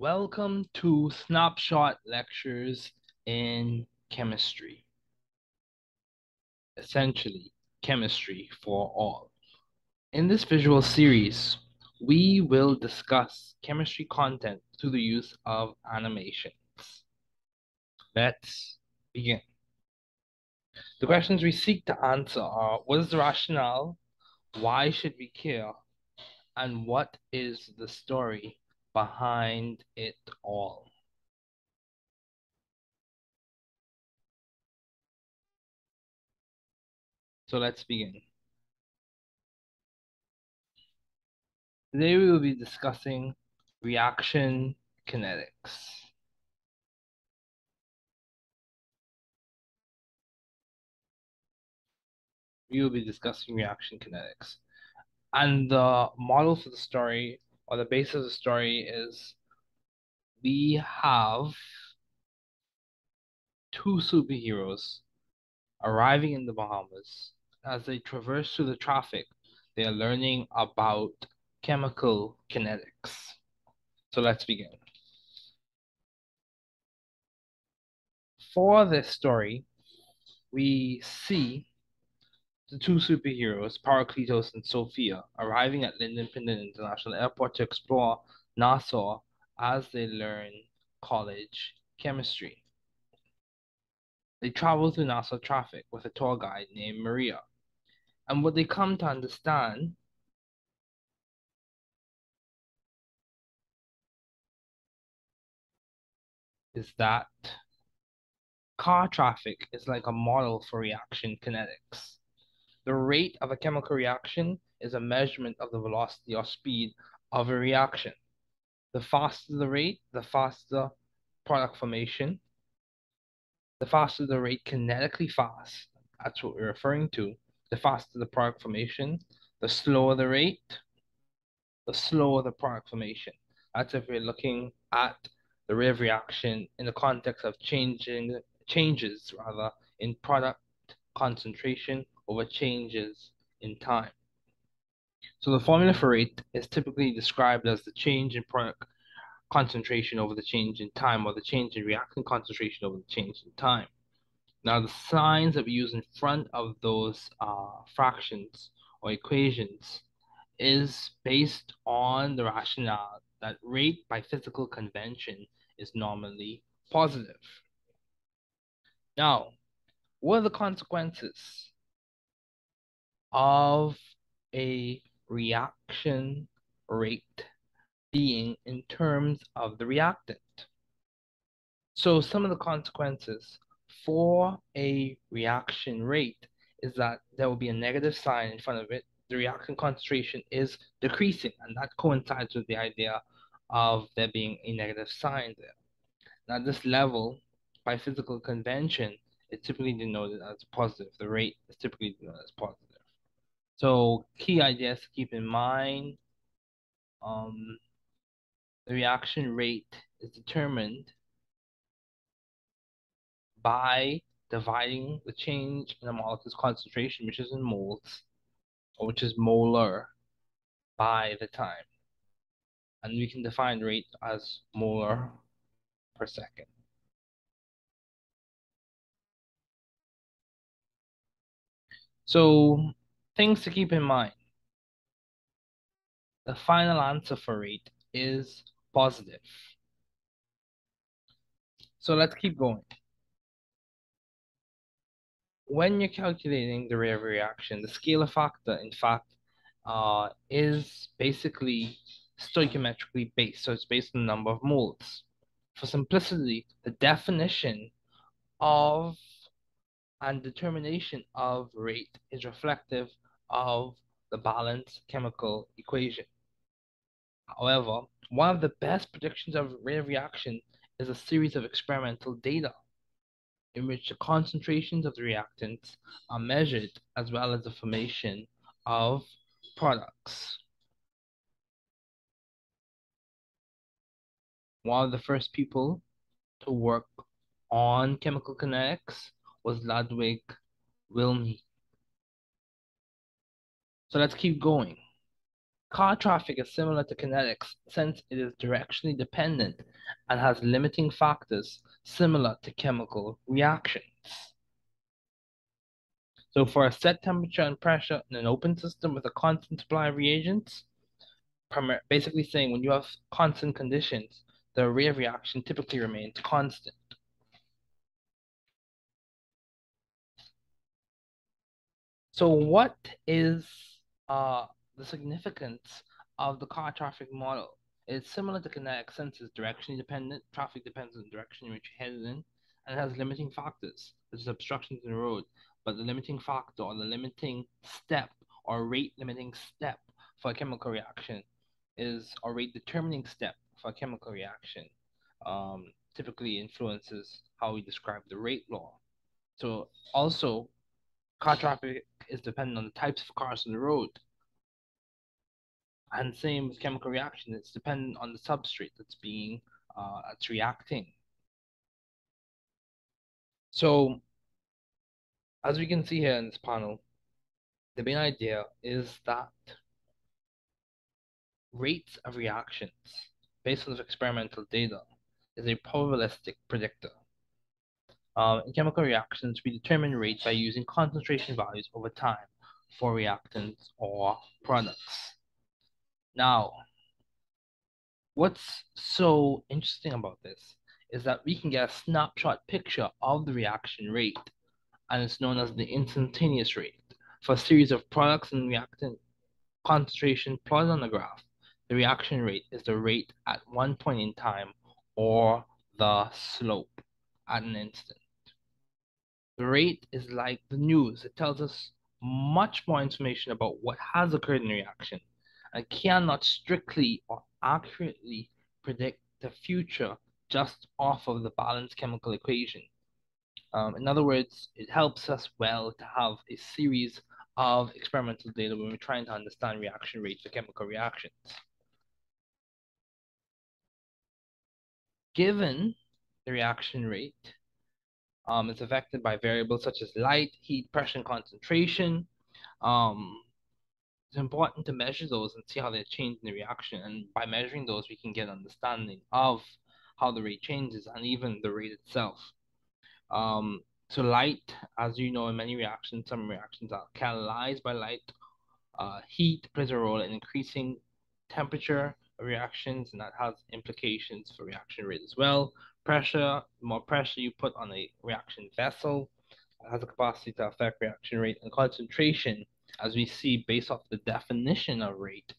Welcome to Snapshot Lectures in Chemistry. Essentially, chemistry for all. In this visual series, we will discuss chemistry content through the use of animations. Let's begin. The questions we seek to answer are, what is the rationale? Why should we care? And what is the story behind it all. So let's begin. Today we will be discussing reaction kinetics. We will be discussing reaction kinetics. And the model for the story or the base of the story is we have two superheroes arriving in the Bahamas. As they traverse through the traffic, they are learning about chemical kinetics. So let's begin. For this story, we see the two superheroes, Parakletos and Sophia, arriving at Lynden Pindling International Airport to explore Nassau as they learn college chemistry. They travel through Nassau traffic with a tour guide named Maria. And what they come to understand is that car traffic is like a model for reaction kinetics. The rate of a chemical reaction is a measurement of the velocity or speed of a reaction. The faster the rate, the faster product formation. The faster the rate kinetically fast, that's what we're referring to. The faster the product formation, the slower the rate, the slower the product formation. That's if we're looking at the rate of reaction in the context of changing changes rather in product concentration over changes in time. So the formula for rate is typically described as the change in product concentration over the change in time or the change in reactant concentration over the change in time. Now the signs that we use in front of those uh, fractions or equations is based on the rationale that rate by physical convention is normally positive. Now, what are the consequences of a reaction rate being in terms of the reactant. So some of the consequences for a reaction rate is that there will be a negative sign in front of it. The reaction concentration is decreasing, and that coincides with the idea of there being a negative sign there. Now, this level, by physical convention, is typically denoted as positive. The rate is typically denoted as positive. So key ideas to keep in mind. Um, the reaction rate is determined by dividing the change in a molecule's concentration, which is in moles, or which is molar, by the time. And we can define rate as molar per second. So Things to keep in mind. The final answer for rate is positive. So let's keep going. When you're calculating the rate of reaction, the scalar factor, in fact, uh, is basically stoichiometrically based. So it's based on the number of moles. For simplicity, the definition of and determination of rate is reflective of the balanced chemical equation. However, one of the best predictions of rate of reaction is a series of experimental data in which the concentrations of the reactants are measured as well as the formation of products. One of the first people to work on chemical kinetics was Ludwig Wilhelmy so let's keep going. Car traffic is similar to kinetics since it is directionally dependent and has limiting factors similar to chemical reactions. So for a set temperature and pressure in an open system with a constant supply of reagents, basically saying when you have constant conditions, the rate of reaction typically remains constant. So what is uh, the significance of the car traffic model. It's similar to kinetic since it's directionally dependent. Traffic depends on the direction in which you're headed in, and it has limiting factors, such as obstructions in the road. But the limiting factor or the limiting step or rate limiting step for a chemical reaction is or rate determining step for a chemical reaction um, typically influences how we describe the rate law. So also, car traffic is dependent on the types of cars on the road. And same with chemical reaction, it's dependent on the substrate that's being, uh, that's reacting. So as we can see here in this panel, the main idea is that rates of reactions based on experimental data is a probabilistic predictor. Um, in chemical reactions, we determine rates by using concentration values over time for reactants or products. Now, what's so interesting about this is that we can get a snapshot picture of the reaction rate, and it's known as the instantaneous rate. For a series of products and reactant concentration plotted on the graph, the reaction rate is the rate at one point in time or the slope at an instant. The rate is like the news. It tells us much more information about what has occurred in reaction and cannot strictly or accurately predict the future just off of the balanced chemical equation. Um, in other words, it helps us well to have a series of experimental data when we're trying to understand reaction rates for chemical reactions. Given the reaction rate um, is affected by variables such as light, heat, pressure, and concentration, um, it's important to measure those and see how they change in the reaction. And by measuring those, we can get an understanding of how the rate changes and even the rate itself. Um, so light, as you know, in many reactions, some reactions are catalyzed by light. Uh, heat plays a role in increasing temperature reactions, and that has implications for reaction rate as well. Pressure, the more pressure you put on a reaction vessel, has a capacity to affect reaction rate and concentration as we see based off the definition of rate,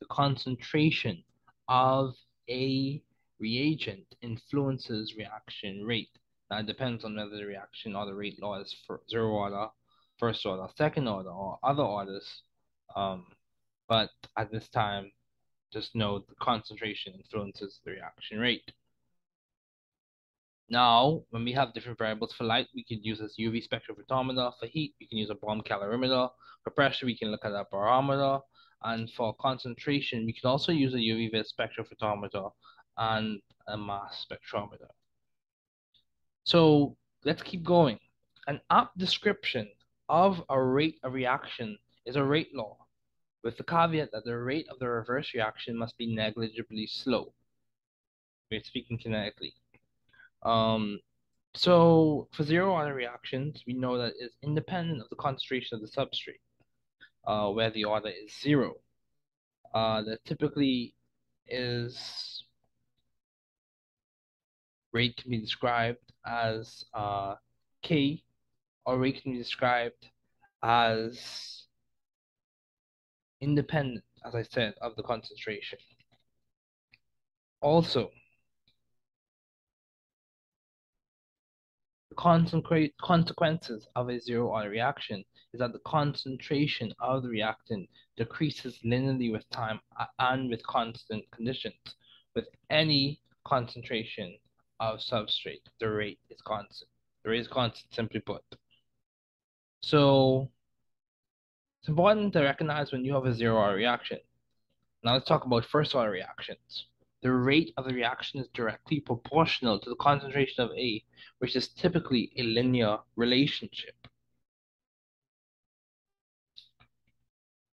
the concentration of a reagent influences reaction rate. Now it depends on whether the reaction or the rate law is for zero order, first order, second order, or other orders. Um, but at this time, just know the concentration influences the reaction rate. Now, when we have different variables for light, we can use this UV spectrophotometer. For heat, we can use a bomb calorimeter. For pressure, we can look at a barometer. And for concentration, we can also use a UV spectrophotometer and a mass spectrometer. So let's keep going. An apt description of a rate of reaction is a rate law, with the caveat that the rate of the reverse reaction must be negligibly slow. We're speaking kinetically. Um, so for zero order reactions, we know that it's independent of the concentration of the substrate, uh, where the order is zero. Uh, that typically is rate can be described as uh, K, or rate can be described as independent, as I said, of the concentration. Also, The consequences of a zero-order reaction is that the concentration of the reactant decreases linearly with time and with constant conditions. With any concentration of substrate, the rate is constant. The rate is constant, simply put. So it's important to recognize when you have a zero-order reaction. Now let's talk about first-order reactions the rate of the reaction is directly proportional to the concentration of A, which is typically a linear relationship.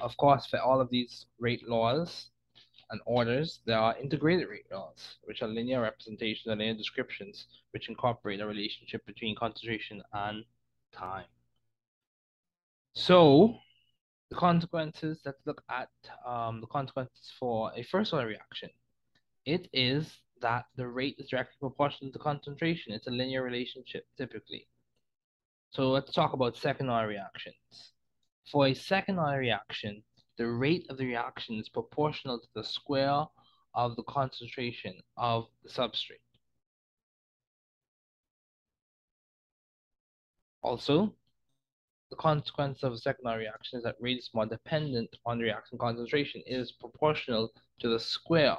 of course, for all of these rate laws and orders, there are integrated rate laws, which are linear representations and linear descriptions, which incorporate a relationship between concentration and time. So the consequences, let's look at um, the consequences for a first order reaction. It is that the rate is directly proportional to concentration. It's a linear relationship typically. So let's talk about second order reactions. For a second order reaction, the rate of the reaction is proportional to the square of the concentration of the substrate. Also, the consequence of a secondary reaction is that rate is more dependent on the reaction concentration. It is proportional to the square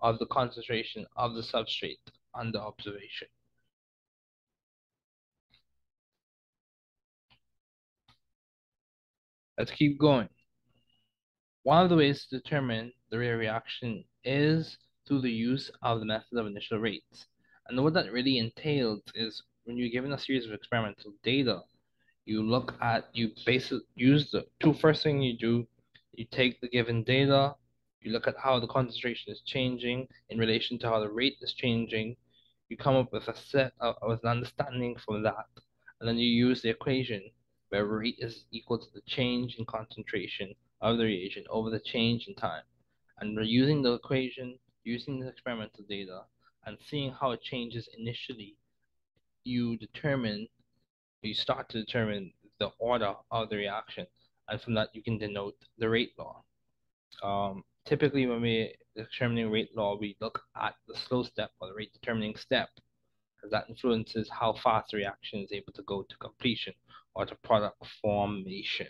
of the concentration of the substrate under observation. Let's keep going. One of the ways to determine the rate of reaction is through the use of the method of initial rates. And what that really entails is when you're given a series of experimental data, you look at, you basically use the two first thing you do, you take the given data, you look at how the concentration is changing in relation to how the rate is changing, you come up with a set of, with an understanding from that, and then you use the equation where rate is equal to the change in concentration of the reagent over the change in time. And we're using the equation, using the experimental data, and seeing how it changes initially, you determine you start to determine the order of the reaction, and from that you can denote the rate law. Um, typically, when we determining rate law, we look at the slow step or the rate determining step, because that influences how fast the reaction is able to go to completion or to product formation.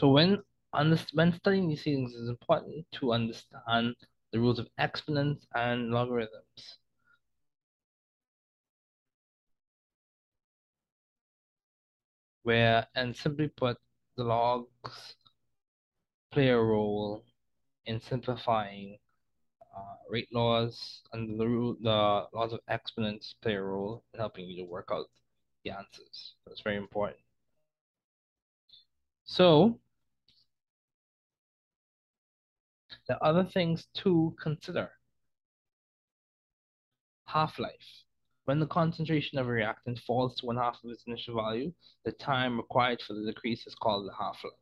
So when when studying these things, it's important to understand the rules of exponents and logarithms. where, and simply put, the logs play a role in simplifying uh, rate laws and the, rule, the laws of exponents play a role in helping you to work out the answers. That's very important. So, the other things to consider. Half-life. When the concentration of a reactant falls to one half of its initial value, the time required for the decrease is called the half-life.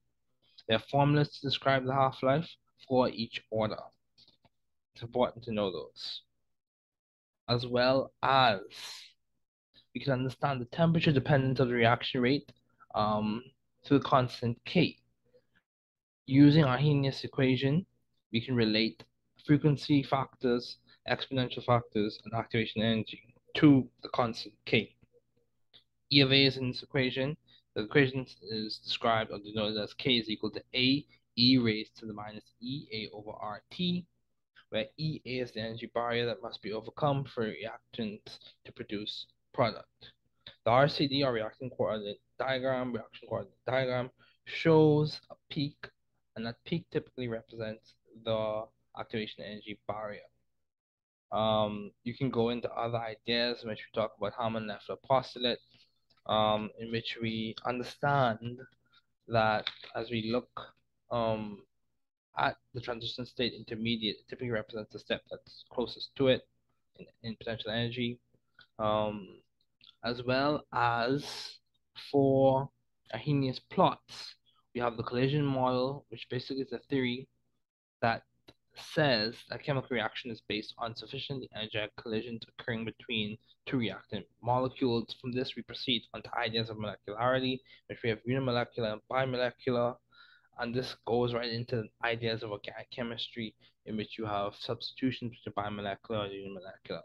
There are formulas to describe the half-life for each order. It's important to know those. As well as we can understand the temperature dependence of the reaction rate um, to the constant K. Using Arrhenius equation, we can relate frequency factors, exponential factors, and activation energy to the constant k. E of a is in this equation. The equation is described or denoted as k is equal to a e raised to the minus e a over rt, where E A is the energy barrier that must be overcome for reactants to produce product. The RCD or reaction coordinate diagram, reaction coordinate diagram shows a peak, and that peak typically represents the activation energy barrier. Um, you can go into other ideas in which we talk about Hammond-Leffler postulate, um, in which we understand that as we look um, at the transition state intermediate, it typically represents the step that's closest to it in, in potential energy, um, as well as for Arrhenius plots, we have the collision model, which basically is a theory that says a chemical reaction is based on sufficiently energetic collisions occurring between two reactant molecules. From this, we proceed onto ideas of molecularity, which we have unimolecular and bimolecular, and this goes right into ideas of organic chemistry, in which you have substitutions between bimolecular and unimolecular.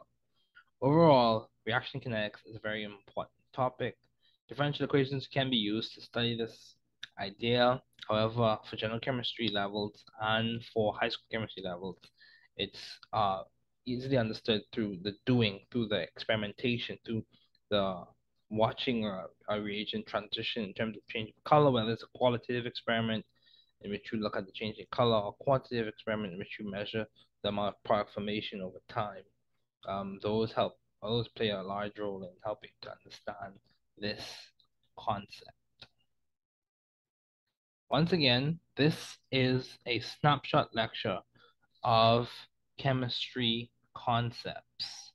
Overall, reaction kinetics is a very important topic. Differential equations can be used to study this idea. However, for general chemistry levels and for high school chemistry levels, it's uh, easily understood through the doing, through the experimentation, through the watching a, a reagent transition in terms of change of color, whether it's a qualitative experiment in which you look at the change in color, or quantitative experiment in which you measure the amount of product formation over time. Um, those help, those play a large role in helping to understand this concept. Once again, this is a snapshot lecture of chemistry concepts.